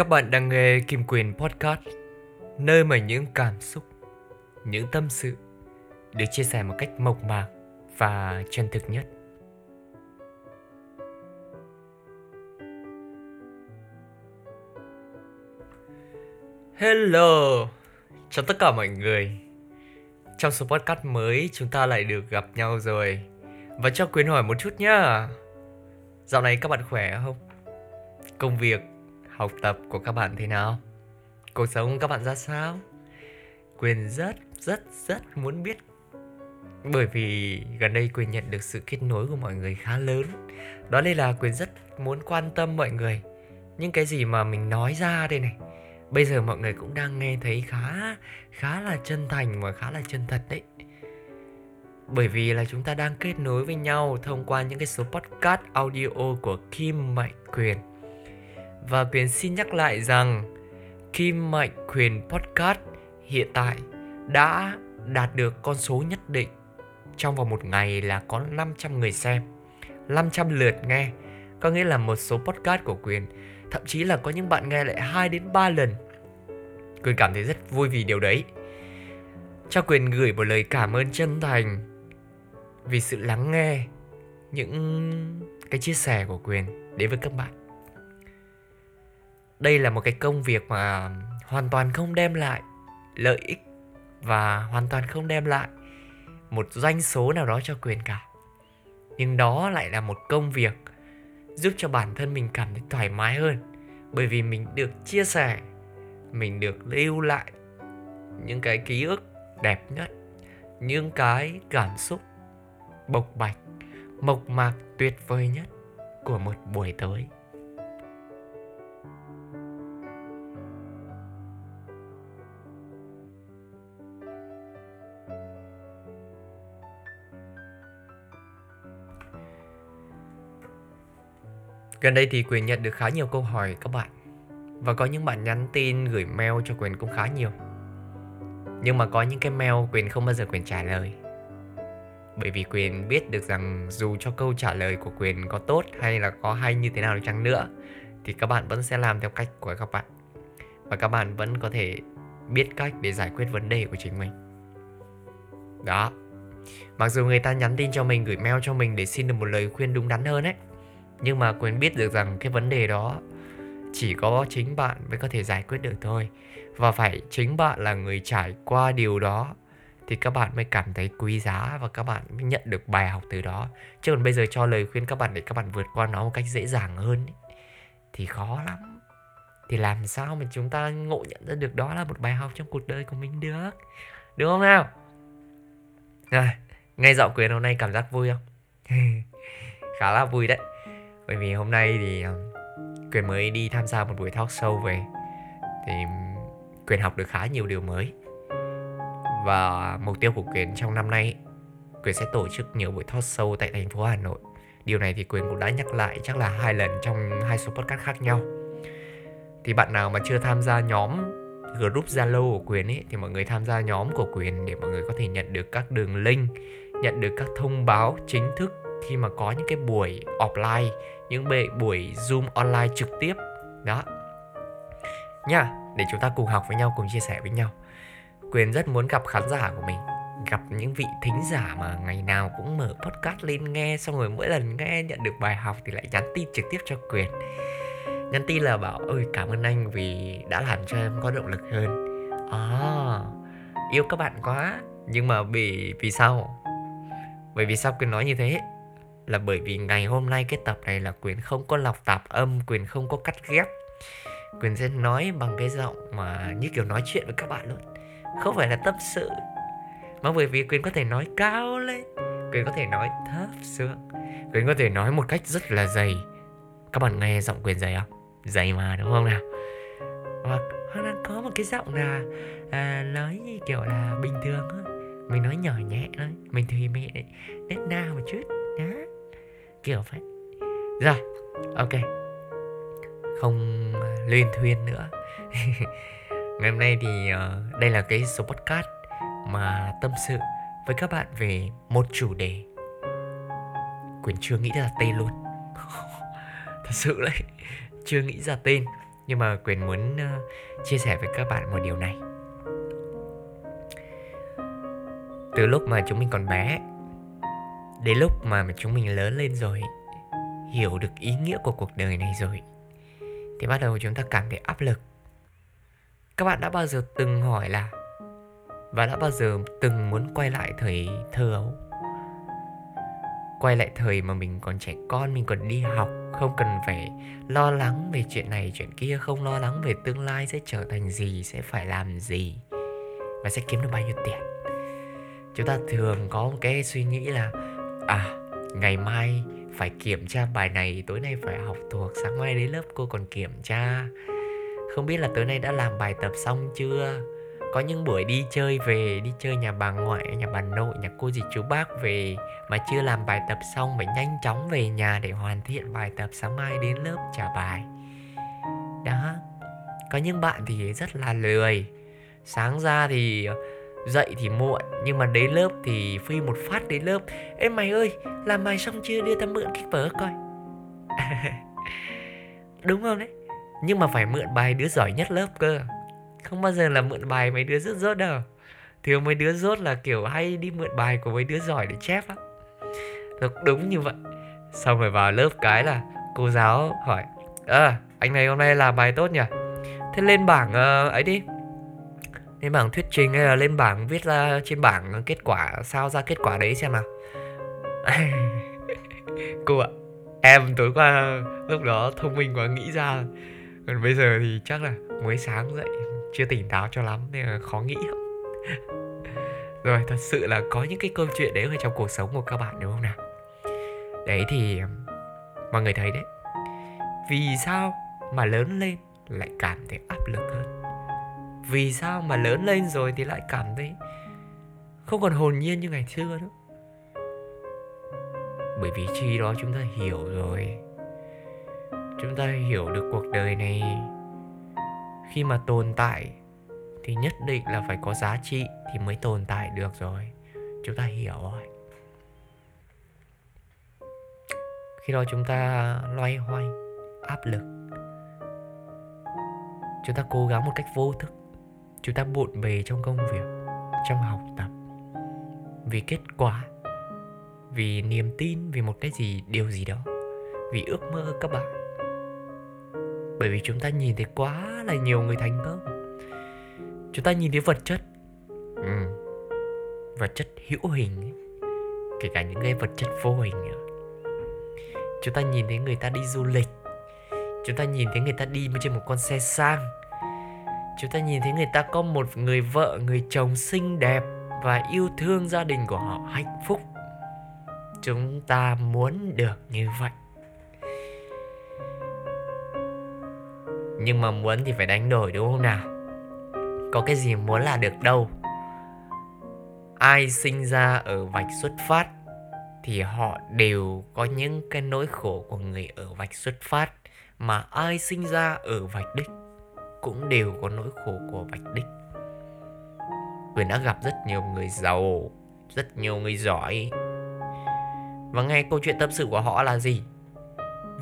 Các bạn đang nghe Kim Quyền Podcast, nơi mà những cảm xúc, những tâm sự được chia sẻ một cách mộc mạc và chân thực nhất. Hello, chào tất cả mọi người. Trong số podcast mới chúng ta lại được gặp nhau rồi. Và cho Quyền hỏi một chút nhá. Dạo này các bạn khỏe không? Công việc, học tập của các bạn thế nào? Cuộc sống các bạn ra sao? Quyền rất rất rất muốn biết bởi vì gần đây Quyền nhận được sự kết nối của mọi người khá lớn Đó đây là Quyền rất muốn quan tâm mọi người Những cái gì mà mình nói ra đây này, Bây giờ mọi người cũng đang nghe thấy khá khá là chân thành và khá là chân thật đấy bởi vì là chúng ta đang kết nối với nhau thông qua những cái số podcast audio của Kim Mạnh Quyền. Và Quyền xin nhắc lại rằng Kim Mạnh Quyền Podcast hiện tại đã đạt được con số nhất định trong vòng một ngày là có 500 người xem, 500 lượt nghe. Có nghĩa là một số podcast của Quyền thậm chí là có những bạn nghe lại 2 đến 3 lần. Quyền cảm thấy rất vui vì điều đấy. Cho Quyền gửi một lời cảm ơn chân thành vì sự lắng nghe những cái chia sẻ của Quyền đến với các bạn. Đây là một cái công việc mà hoàn toàn không đem lại lợi ích và hoàn toàn không đem lại một doanh số nào đó cho Quyền cả. Nhưng đó lại là một công việc giúp cho bản thân mình cảm thấy thoải mái hơn bởi vì mình được chia sẻ, mình được lưu lại những cái ký ức đẹp nhất, những cái cảm xúc bộc bạch, mộc mạc tuyệt vời nhất của một buổi tối. Gần đây thì Quyền nhận được khá nhiều câu hỏi, các bạn. Và có những bạn nhắn tin gửi mail cho Quyền cũng khá nhiều. Nhưng mà có những cái mail Quyền không bao giờ Quyền trả lời. Bởi vì quyền biết được rằng dù cho câu trả lời của quyền có tốt hay là có hay như thế nào đi chăng nữa, thì các bạn vẫn sẽ làm theo cách của các bạn. Và các bạn vẫn có thể biết cách để giải quyết vấn đề của chính mình. Đó. Mặc dù người ta nhắn tin cho mình, gửi mail cho mình để xin được một lời khuyên đúng đắn hơn ấy nhưng mà quyền biết được rằng cái vấn đề đó chỉ có chính bạn mới có thể giải quyết được thôi. Và phải chính bạn là người trải qua điều đó thì các bạn mới cảm thấy quý giá và các bạn mới nhận được bài học từ đó. Chứ còn bây giờ cho lời khuyên các bạn để các bạn vượt qua nó một cách dễ dàng hơn thì khó lắm. Thì làm sao mà chúng ta ngộ nhận ra được đó là một bài học trong cuộc đời của mình được? Đúng không nào? À, nghe giọng quyền hôm nay cảm giác vui không? Khá là vui đấy bởi vì hôm nay thì ờ, quyền mới đi tham gia một buổi talk show về, thì quyền học được khá nhiều điều mới. Và mục tiêu của Quyền trong năm nay, Quyền sẽ tổ chức nhiều buổi talk show tại thành phố Hà Nội. Điều này thì Quyền cũng đã nhắc lại chắc là hai lần trong hai số podcast khác nhau. Thì bạn nào mà chưa tham gia nhóm group Zalo của Quyền ấy, Thì mọi người tham gia nhóm của Quyền để mọi người có thể nhận được các đường link, Nhận được các thông báo chính thức khi mà có những cái buổi offline những buổi Zoom online trực tiếp. Đó. Nha, để chúng ta cùng học với nhau, cùng chia sẻ với nhau. Quyền rất muốn gặp khán giả của mình Gặp những vị thính giả mà ngày nào cũng mở podcast lên nghe Xong rồi mỗi lần nghe nhận được bài học thì lại nhắn tin trực tiếp cho Quyền. Nhắn tin là bảo ơi cảm ơn anh vì đã làm cho em có động lực hơn. À yêu các bạn quá. Nhưng mà vì vì sao? Bởi vì sao Quyền nói như thế? Là bởi vì ngày hôm nay cái tập này là Quyền không có lọc tạp âm Quyền không có cắt ghép. Quyền sẽ nói bằng cái giọng mà như kiểu nói chuyện với các bạn luôn. Không phải là tâm sự mà bởi vì quyền có thể nói cao lên quyền có thể nói thấp xuống quyền có thể nói một cách rất là dày. Các bạn nghe giọng quyền dày không? Dày mà đúng không nào? Hoặc hoặc là có một cái giọng là à, nói như kiểu là bình thường thôi. Mình nói nhỏ nhẹ thôi mình thì mẹ nét na một chút đó kiểu vậy. Rồi ok. Không liên thuyên nữa. Ngày hôm nay thì uh, đây là cái số podcast mà tâm sự với các bạn về một chủ đề Quyền chưa nghĩ ra tên luôn. Thật sự đấy chưa nghĩ ra tên nhưng mà quyền muốn uh, chia sẻ với các bạn một điều này. Từ lúc mà chúng mình còn bé đến lúc mà chúng mình lớn lên rồi, hiểu được ý nghĩa của cuộc đời này rồi, thì bắt đầu chúng ta cảm thấy áp lực. Các bạn đã bao giờ từng hỏi là, và đã bao giờ từng muốn quay lại thời thơ ấu? Quay lại thời mà mình còn trẻ con, mình còn đi học, không cần phải lo lắng về chuyện này, chuyện kia, không lo lắng về tương lai sẽ trở thành gì, sẽ phải làm gì, và sẽ kiếm được bao nhiêu tiền. Chúng ta thường có một cái suy nghĩ là à ngày mai phải kiểm tra bài này, tối nay phải học thuộc, sáng mai đến lớp cô còn kiểm tra. Không biết là tối nay đã làm bài tập xong chưa? Có những buổi đi chơi về, đi chơi nhà bà ngoại, nhà bà nội, nhà cô dì chú bác về mà chưa làm bài tập xong, phải nhanh chóng về nhà để hoàn thiện bài tập, sáng mai đến lớp trả bài. Đó, có những bạn thì rất là lười. Sáng ra thì dậy thì muộn nhưng mà đến lớp thì phi một phát đến lớp. Ê mày ơi làm bài xong chưa? Đưa tao mượn cái vở coi. Đúng không đấy? Nhưng mà phải mượn bài đứa giỏi nhất lớp cơ. Không bao giờ là mượn bài mấy đứa rất rốt đâu. Thường mấy đứa rốt là kiểu hay đi mượn bài của mấy đứa giỏi để chép á. Đúng, đúng như vậy. Xong rồi vào lớp cái là cô giáo hỏi ơ à, anh này hôm nay làm bài tốt nhỉ? Thế lên bảng uh, ấy đi lên bảng thuyết trình hay là lên bảng viết ra trên bảng kết quả, sao ra kết quả đấy xem nào. Cô ạ, em tối qua lúc đó thông minh quá, nghĩ ra. Còn bây giờ thì chắc là mới sáng dậy, chưa tỉnh táo cho lắm nên là khó nghĩ rồi, thật sự là có những cái câu chuyện đấy ở trong cuộc sống của các bạn, đúng không nào? Đấy thì, mọi người thấy đấy. Vì sao mà lớn lên lại cảm thấy áp lực hơn? Vì sao mà lớn lên rồi thì lại cảm thấy không còn hồn nhiên như ngày xưa nữa? Bởi vì khi đó chúng ta hiểu rồi. Chúng ta hiểu được cuộc đời này. Khi mà tồn tại thì nhất định là phải có giá trị thì mới tồn tại được rồi. Chúng ta hiểu rồi. Khi đó chúng ta loay hoay, áp lực. Chúng ta cố gắng một cách vô thức chúng ta bộn bề trong công việc, trong học tập. Vì kết quả, vì niềm tin, vì một cái gì, điều gì đó. Vì ước mơ các bạn. Bởi vì chúng ta nhìn thấy quá là nhiều người thành công. Chúng ta nhìn thấy vật chất. Ừ. vật chất hữu hình ấy. kể cả những cái vật chất vô hình chúng ta nhìn thấy người ta đi du lịch. Chúng ta nhìn thấy người ta đi trên một con xe sang chúng ta nhìn thấy người ta có một người vợ, người chồng xinh đẹp và yêu thương gia đình của họ hạnh phúc. Chúng ta muốn được như vậy. Nhưng mà muốn thì phải đánh đổi, đúng không nào? Có cái gì muốn là được đâu. Ai sinh ra ở vạch xuất phát thì họ đều có những cái nỗi khổ của người ở vạch xuất phát. Mà ai sinh ra ở vạch đích cũng đều có nỗi khổ của vạch đích. Quyền đã gặp rất nhiều người giàu, Rất nhiều người giỏi. Và nghe câu chuyện tâm sự của họ là gì?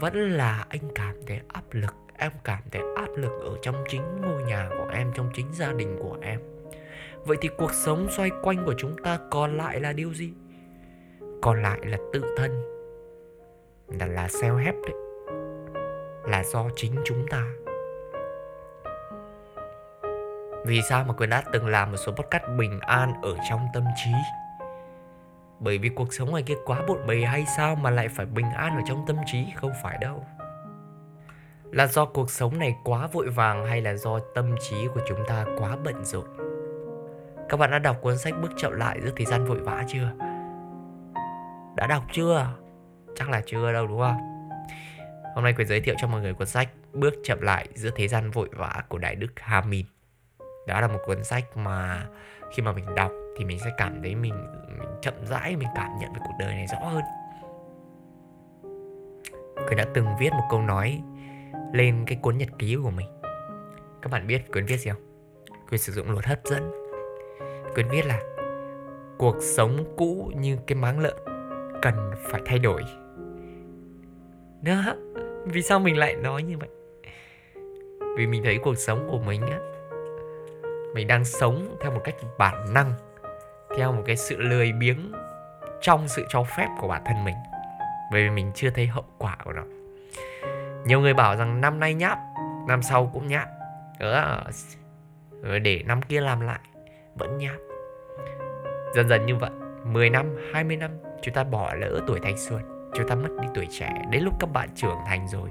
Vẫn là anh cảm thấy áp lực, Em cảm thấy áp lực ở trong chính ngôi nhà của em, Trong chính gia đình của em. Vậy thì cuộc sống xoay quanh của chúng ta còn lại là điều gì? Còn lại là tự thân, Là là self-help đấy. Là do chính chúng ta. Vì sao mà Quyền đã từng làm một số podcast bình an ở trong tâm trí Bởi vì cuộc sống ngoài kia quá bộn bề hay sao mà lại phải bình an ở trong tâm trí Không phải đâu Là do cuộc sống này quá vội vàng hay là do tâm trí của chúng ta quá bận rộn Các bạn đã đọc cuốn sách Bước chậm lại giữa thời gian vội vã chưa? Đã đọc chưa? Chắc là chưa đâu, đúng không? Hôm nay Quyền giới thiệu cho mọi người cuốn sách Bước chậm lại giữa thế gian vội vã của Đại Đức hamin đó là một cuốn sách mà khi mà mình đọc thì mình sẽ cảm thấy mình, mình chậm rãi mình cảm nhận về cuộc đời này rõ hơn. Quyền đã từng viết một câu nói lên cái cuốn nhật ký của mình. Các bạn biết Quyền viết gì không? Quyền sử dụng luật hấp dẫn. Quyền viết là Cuộc sống cũ như cái máng lợn Cần phải thay đổi. Đó Vì sao mình lại nói như vậy? Vì mình thấy cuộc sống của mình á mình đang sống theo một cách bản năng theo một cái sự lười biếng trong sự cho phép của bản thân mình. Bởi vì mình chưa thấy hậu quả của nó. Nhiều người bảo rằng năm nay nháp năm sau cũng nháp ờ, ờ, để năm kia làm lại vẫn nháp dần dần như vậy 10 năm 20 năm chúng ta bỏ lỡ tuổi thanh xuân chúng ta mất đi tuổi trẻ. Đến lúc các bạn trưởng thành rồi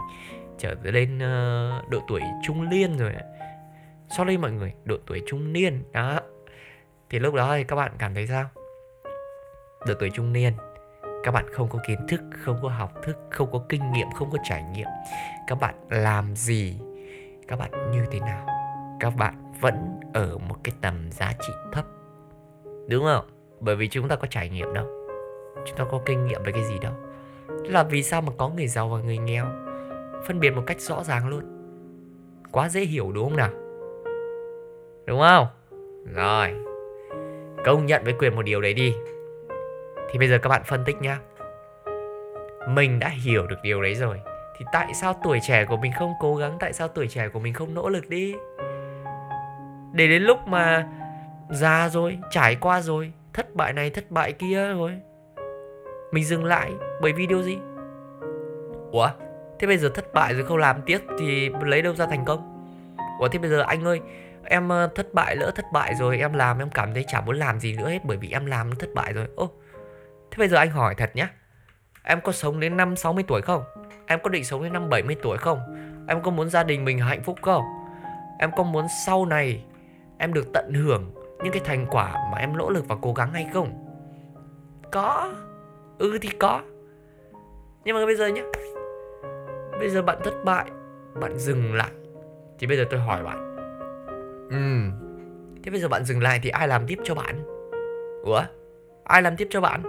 trở lên uh, độ tuổi trung niên rồi sorry mọi người, độ tuổi trung niên. Đó. Thì lúc đó thì các bạn cảm thấy sao? Độ tuổi trung niên, các bạn không có kiến thức, không có học thức, không có kinh nghiệm, không có trải nghiệm. Các bạn làm gì? Các bạn như thế nào? Các bạn vẫn ở một cái tầm giá trị thấp. Đúng không? Bởi vì chúng ta có trải nghiệm đâu. Chúng ta có kinh nghiệm về cái gì đâu. Là vì sao mà có người giàu và người nghèo? Phân biệt một cách rõ ràng luôn. Quá dễ hiểu đúng không nào? Đúng không? Rồi. Công nhận với quyền một điều đấy đi. Thì bây giờ các bạn phân tích nhá. Mình đã hiểu được điều đấy rồi. Thì tại sao tuổi trẻ của mình không cố gắng? Tại sao tuổi trẻ của mình không nỗ lực đi? Để đến lúc mà già rồi, trải qua rồi, thất bại này, thất bại kia rồi, mình dừng lại bởi vì điều gì? Ủa? Thế bây giờ thất bại rồi không làm tiếp thì lấy đâu ra thành công? Ủa, thế bây giờ anh ơi em ờ, thất bại, lỡ thất bại rồi, em làm em cảm thấy chả muốn làm gì nữa hết bởi vì em làm nó thất bại rồi. Ô, thế bây giờ anh hỏi thật nhá. Em có sống đến năm 60 tuổi không? Em có định sống đến năm 70 tuổi không? Em có muốn gia đình mình hạnh phúc không? Em có muốn sau này em được tận hưởng những cái thành quả mà em nỗ lực và cố gắng hay không? Có. Ừ thì có. Nhưng mà bây giờ nhé bây giờ bạn thất bại, bạn dừng lại. Thì bây giờ tôi hỏi bạn ừ. Thế bây giờ bạn dừng lại thì ai làm tiếp cho bạn? Ủa? Ai làm tiếp cho bạn?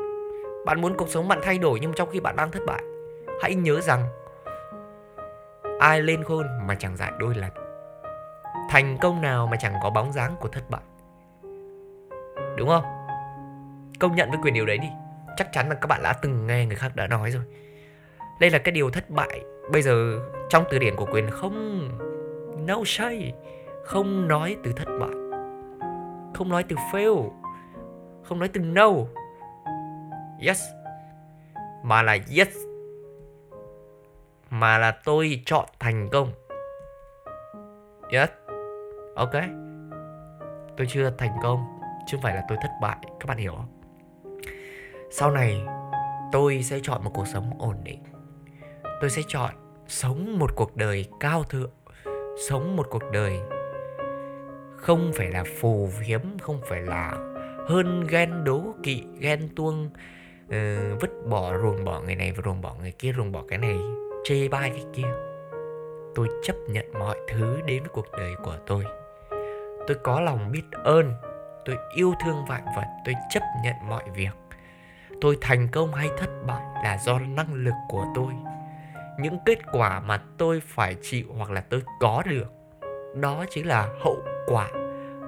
Bạn muốn cuộc sống bạn thay đổi nhưng trong khi bạn đang thất bại, hãy nhớ rằng ai lên khôn mà chẳng dại đôi lần. Thành công nào mà chẳng có bóng dáng của thất bại. Đúng không? Công nhận với quyền điều đấy đi. Chắc chắn là các bạn đã từng nghe người khác đã nói rồi. Đây là cái điều thất bại. Bây giờ trong từ điển của quyền không, no say không nói từ thất bại. Không nói từ fail. Không nói từ no. Yes. Mà là yes. Mà là tôi chọn thành công. Yes. Ok. Tôi chưa thành công. Chứ không phải là tôi thất bại. Các bạn hiểu không? Sau này, tôi sẽ chọn một cuộc sống ổn định. Tôi sẽ chọn sống một cuộc đời cao thượng. Sống một cuộc đời không phải là phù phiếm không phải là hơn ghen đố kỵ ghen tuông uh, vứt bỏ ruồng bỏ người này và ruồng bỏ người kia ruồng bỏ cái này chê bai cái kia. Tôi chấp nhận mọi thứ đến với cuộc đời của tôi. Tôi có lòng biết ơn tôi yêu thương vạn vật tôi chấp nhận mọi việc. Tôi thành công hay thất bại là do năng lực của tôi. Những kết quả mà tôi phải chịu hoặc là tôi có được đó chính là hậu quả,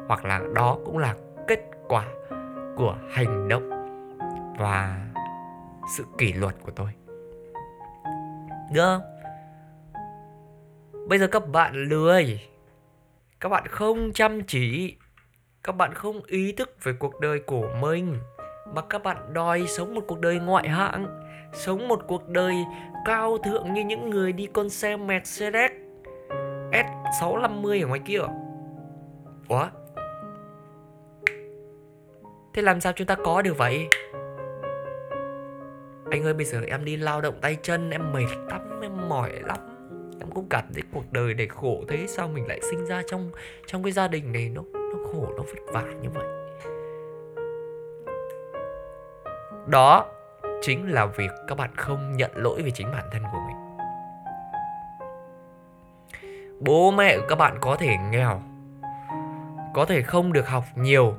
hoặc là đó cũng là kết quả của hành động và sự kỷ luật của tôi. Được không? Bây giờ các bạn lười, các bạn không chăm chỉ, các bạn không ý thức về cuộc đời của mình, mà các bạn đòi sống một cuộc đời ngoại hạng, sống một cuộc đời cao thượng như những người đi con xe Mercedes S650 ở ngoài kia Ủa? Thế làm sao chúng ta có được vậy? Anh ơi bây giờ em đi lao động tay chân Em mệt lắm, em mỏi lắm Em cũng cảm thấy cuộc đời này khổ thế Sao mình lại sinh ra trong trong cái gia đình này Nó nó khổ, nó vất vả như vậy Đó chính là việc các bạn không nhận lỗi về chính bản thân của mình bố mẹ của các bạn có thể nghèo có thể không được học nhiều,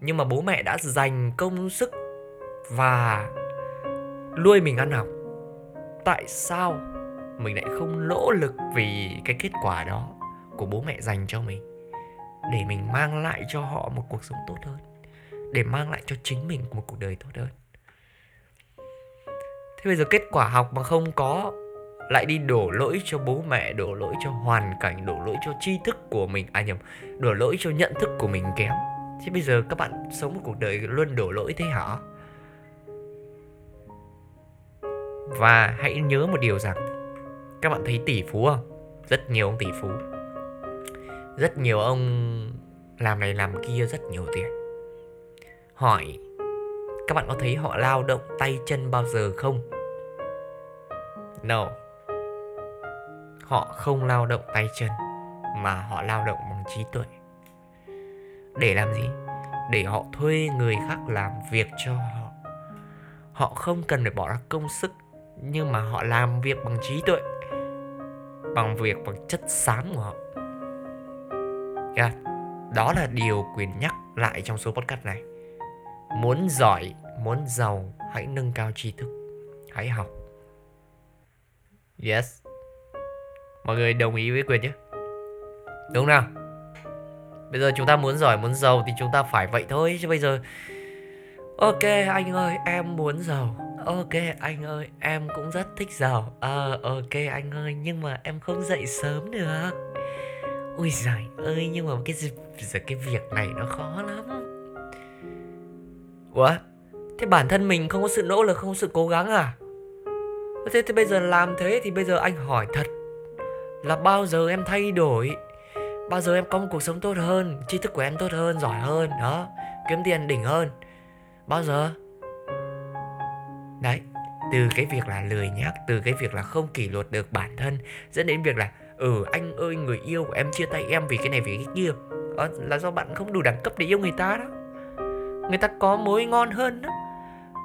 nhưng mà bố mẹ đã dành công sức và nuôi mình ăn học. Tại sao mình lại không nỗ lực vì cái kết quả đó của bố mẹ dành cho mình? Để mình mang lại cho họ một cuộc sống tốt hơn, để mang lại cho chính mình một cuộc đời tốt hơn. Thế bây giờ kết quả học mà không có lại đi đổ lỗi cho bố mẹ, đổ lỗi cho hoàn cảnh, đổ lỗi cho tri thức của mình. À nhầm, đổ lỗi cho nhận thức của mình kém. Thế bây giờ các bạn sống một cuộc đời luôn đổ lỗi thế hả? Và hãy nhớ một điều rằng, các bạn thấy tỷ phú không? Rất nhiều ông tỷ phú. Rất nhiều ông làm này làm kia rất nhiều tiền. Hỏi, các bạn có thấy họ lao động tay chân bao giờ không? No họ không lao động tay chân, mà họ lao động bằng trí tuệ. Để làm gì? Để họ thuê người khác làm việc cho họ. Họ không cần phải bỏ ra công sức, nhưng mà họ làm việc bằng trí tuệ, bằng việc bằng chất xám của họ. Yeah. đó là điều quyền nhắc lại trong số podcast này. Muốn giỏi, muốn giàu, hãy nâng cao tri thức. Hãy học. Yes mọi người đồng ý với quyền chứ đúng nào? Bây giờ chúng ta muốn giỏi muốn giàu thì chúng ta phải vậy thôi chứ bây giờ ok anh ơi em muốn giàu. Ok anh ơi em cũng rất thích giàu. Ờ à, ok anh ơi nhưng mà em không dậy sớm được. Ui giời ơi nhưng mà cái giờ cái việc này nó khó lắm. Ủa? Thế bản thân mình không có sự nỗ lực không có sự cố gắng à? Thế thì bây giờ làm thế thì bây giờ anh hỏi thật là bao giờ em thay đổi? Bao giờ em có một cuộc sống tốt hơn tri thức của em tốt hơn giỏi hơn đó kiếm tiền đỉnh hơn? Bao giờ? Đấy từ cái việc là lười nhác từ cái việc là không kỷ luật được bản thân dẫn đến việc là ừ anh ơi người yêu của em chia tay em vì cái này vì cái kia. Đó, là do bạn không đủ đẳng cấp để yêu người ta đó. Người ta có mối ngon hơn đó.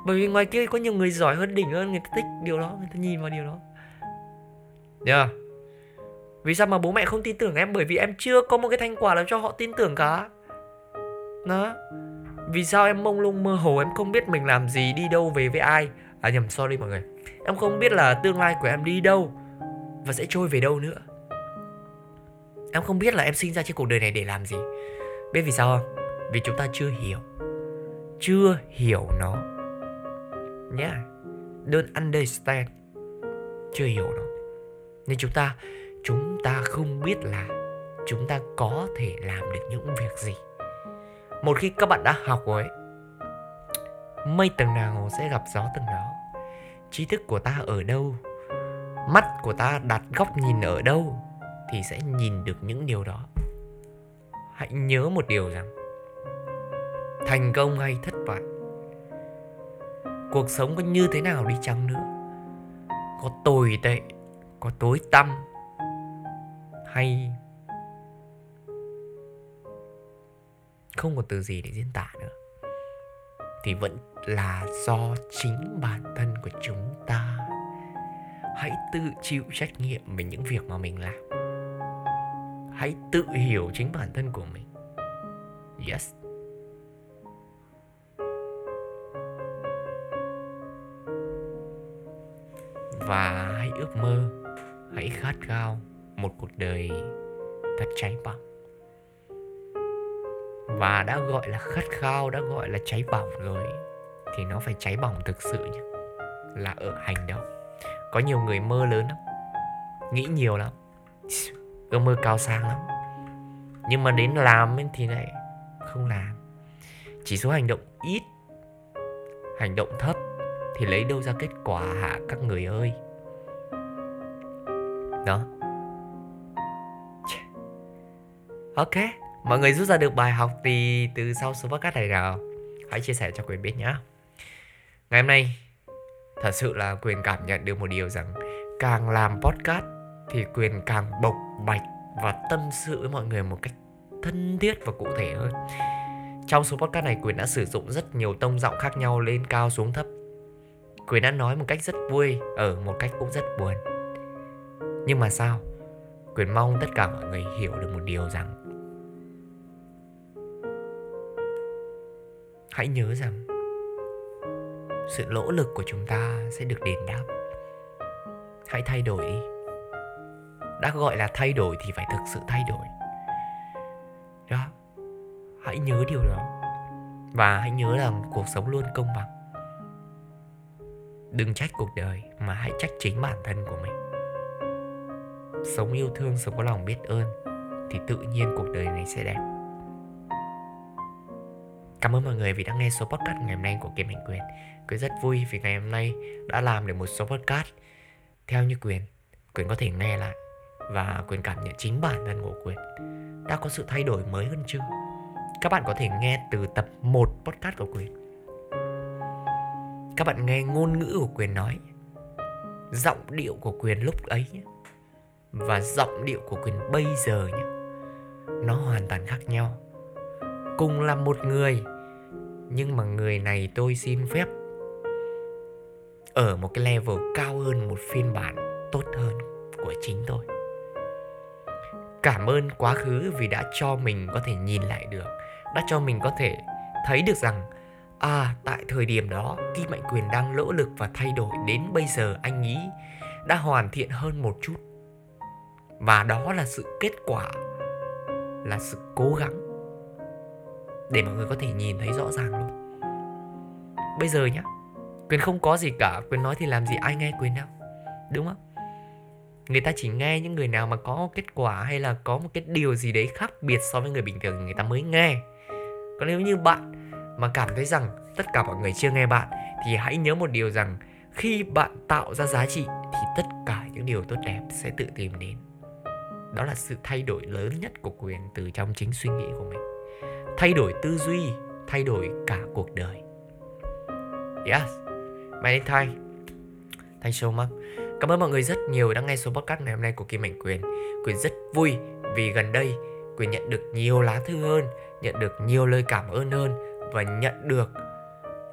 Bởi vì ngoài kia có nhiều người giỏi hơn đỉnh hơn người ta thích điều đó người ta nhìn vào điều đó. Yeah vì sao mà bố mẹ không tin tưởng em? Bởi vì em chưa có một cái thành quả làm cho họ tin tưởng cả. Đó. Vì sao em mông lung mơ hồ? Em không biết mình làm gì, đi đâu, về với ai? À nhầm, sorry mọi người. Em không biết là tương lai của em đi đâu và sẽ trôi về đâu nữa. Em không biết là em sinh ra trên cuộc đời này để làm gì. Biết vì sao không? Vì chúng ta chưa hiểu. Chưa hiểu nó. Nhé yeah. don't understand. Chưa hiểu nó. Nên chúng ta chúng ta không biết là chúng ta có thể làm được những việc gì. Một khi các bạn đã học rồi mây tầng nào sẽ gặp gió tầng đó. Trí thức của ta ở đâu? Mắt của ta đặt góc nhìn ở đâu thì sẽ nhìn được những điều đó. Hãy nhớ một điều rằng, thành công hay thất bại, cuộc sống có như thế nào đi chăng nữa? Có tồi tệ, có tối tăm hay. Không có từ gì để diễn tả nữa. Thì vẫn là do chính bản thân của chúng ta. Hãy tự chịu trách nhiệm về những việc mà mình làm. Hãy tự hiểu chính bản thân của mình. Yes. Và hãy ước mơ. Hãy khát khao một cuộc đời thật cháy bỏng. Và đã gọi là khát khao, đã gọi là cháy bỏng rồi, thì nó phải cháy bỏng thực sự nhé là ở hành động. Có nhiều người mơ lớn lắm, nghĩ nhiều lắm, ước mơ cao sang lắm. Nhưng mà đến làm thì lại không làm. Chỉ số hành động ít, hành động thấp thì lấy đâu ra kết quả hả các người ơi? Đó. Ok, mọi người rút ra được bài học thì từ sau số podcast này nào? Hãy chia sẻ cho quyền biết nhé ngày hôm nay, thật sự là quyền cảm nhận được một điều rằng càng làm podcast thì quyền càng bộc bạch và tâm sự với mọi người một cách thân thiết và cụ thể hơn. Trong số podcast này, quyền đã sử dụng rất nhiều tông giọng khác nhau lên cao xuống thấp. Quyền đã nói một cách rất vui, ở một cách cũng rất buồn. Nhưng mà sao? Quyền mong tất cả mọi người hiểu được một điều rằng hãy nhớ rằng, sự nỗ lực của chúng ta sẽ được đền đáp. Hãy thay đổi. Đi đã gọi là thay đổi thì phải thực sự thay đổi. Đó. Hãy nhớ điều đó. Và hãy nhớ rằng cuộc sống luôn công bằng. Đừng trách cuộc đời, mà hãy trách chính bản thân của mình. Sống yêu thương, sống có lòng biết ơn, thì tự nhiên cuộc đời này sẽ đẹp. Cảm ơn mọi người vì đã nghe số podcast ngày hôm nay của Kim Mạnh Quyền. Quyền rất vui vì ngày hôm nay đã làm được một số podcast. Theo như Quyền Quyền có thể nghe lại Và Quyền cảm nhận chính bản thân của Quyền. Đã có sự thay đổi mới hơn chưa? Các bạn có thể nghe từ tập 1 podcast của Quyền. Các bạn nghe ngôn ngữ của Quyền nói, Giọng điệu của Quyền lúc ấy Và giọng điệu của Quyền bây giờ nhé, Nó hoàn toàn khác nhau. Cùng là một người nhưng mà người này tôi xin phép ở một cái level cao hơn một phiên bản tốt hơn của chính tôi. Cảm ơn quá khứ vì đã cho mình có thể nhìn lại được, đã cho mình có thể thấy được rằng à tại thời điểm đó kim mạnh quyền đang lỗ lực và thay đổi đến bây giờ anh ý đã hoàn thiện hơn một chút. Và đó là sự kết quả, là sự cố gắng để mọi người có thể nhìn thấy rõ ràng luôn. Bây giờ nhá, quyền không có gì cả, quyền nói thì làm gì ai nghe quyền đâu, đúng không? Người ta chỉ nghe những người nào mà có kết quả hay là có một cái điều gì đấy khác biệt so với người bình thường người ta mới nghe. Còn nếu như bạn mà cảm thấy rằng tất cả mọi người chưa nghe bạn thì hãy nhớ một điều rằng khi bạn tạo ra giá trị thì tất cả những điều tốt đẹp sẽ tự tìm đến. Đó là sự thay đổi lớn nhất của quyền từ trong chính suy nghĩ của mình thay đổi tư duy, thay đổi cả cuộc đời. Yes, my name Thay Thank so much Cảm ơn mọi người rất nhiều đã nghe số podcast ngày hôm nay của Kim Mạnh Quyền. Quyền rất vui vì gần đây Quyền nhận được nhiều lá thư hơn, Nhận được nhiều lời cảm ơn hơn Và nhận được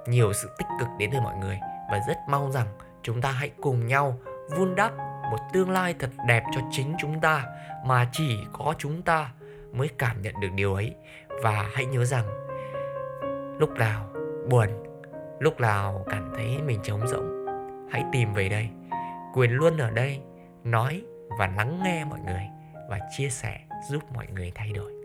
nhiều sự tích cực đến từ mọi người. Và rất mong rằng chúng ta hãy cùng nhau vun đắp một tương lai thật đẹp cho chính chúng ta Mà chỉ có chúng ta mới cảm nhận được điều ấy. Và hãy nhớ rằng, lúc nào buồn, lúc nào cảm thấy mình trống rỗng, hãy tìm về đây. Quyền luôn ở đây, nói và lắng nghe mọi người và chia sẻ giúp mọi người thay đổi.